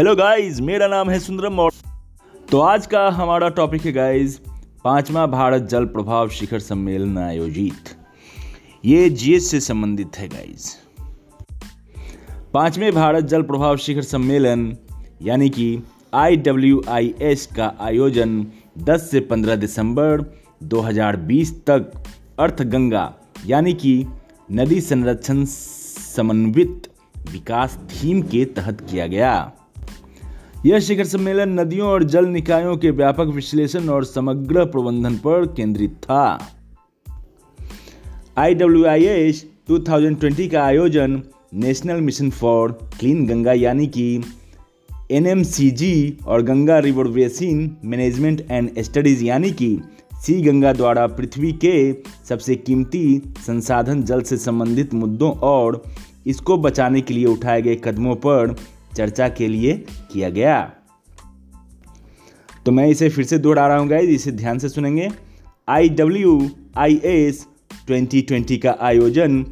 Hello guys मेरा नाम है सुंदरम और तो आज का हमारा टॉपिक है गाइस पांचवा भारत जल प्रभाव शिखर सम्मेलन आयोजित। ये जीएस से संबंधित है गाइस पाँचवें भारत जल प्रभाव शिखर सम्मेलन, यानी कि आई डब्ल्यू आई एस का आयोजन 10 से 15 दिसंबर 2020 तक अर्थ गंगा यानी कि नदी संरक्षण समन्वित विकास थीम के तहत किया गया। यह शिखर सम्मेलन नदियों और जल निकायों के व्यापक विश्लेषण और समग्र प्रबंधन पर केंद्रित था। I W I S two का आयोजन National Mission for Clean Ganga यानी कि NMCG और Ganga River Basin Management and Studies यानी कि सी गंगा द्वारा पृथ्वी के सबसे कीमती संसाधन जल से संबंधित मुद्दों और इसको बचाने के लिए उठाए गए कदमों पर चर्चा के लिए किया गया। तो मैं इसे फिर से दोहरा रहा हूँ गाइज़ इसे ध्यान से सुनेंगे। I W I S twenty twenty का आयोजन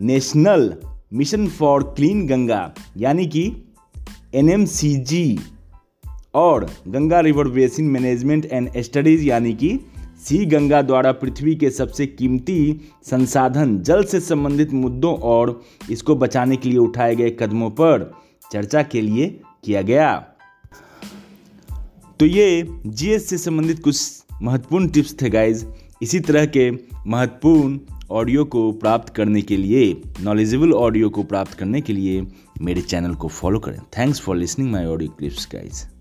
National Mission for Clean Ganga यानी कि एन और Ganga River Basin Management and Studies यानी कि सी गंगा द्वारा पृथ्वी के सबसे कीमती संसाधन, जल से संबंधित मुद्दों और इसको बचाने के लिए उठाए गए कदमों पर। चर्चा के लिए किया गया। तो ये जीएस से संबंधित कुछ महत्वपूर्ण टिप्स थे गाइज़ इसी तरह के महत्वपूर्ण ऑडियो को प्राप्त करने के लिए नॉलेजेबल ऑडियो को प्राप्त करने के लिए मेरे चैनल को फॉलो करें। Thanks for listening my audio clips guys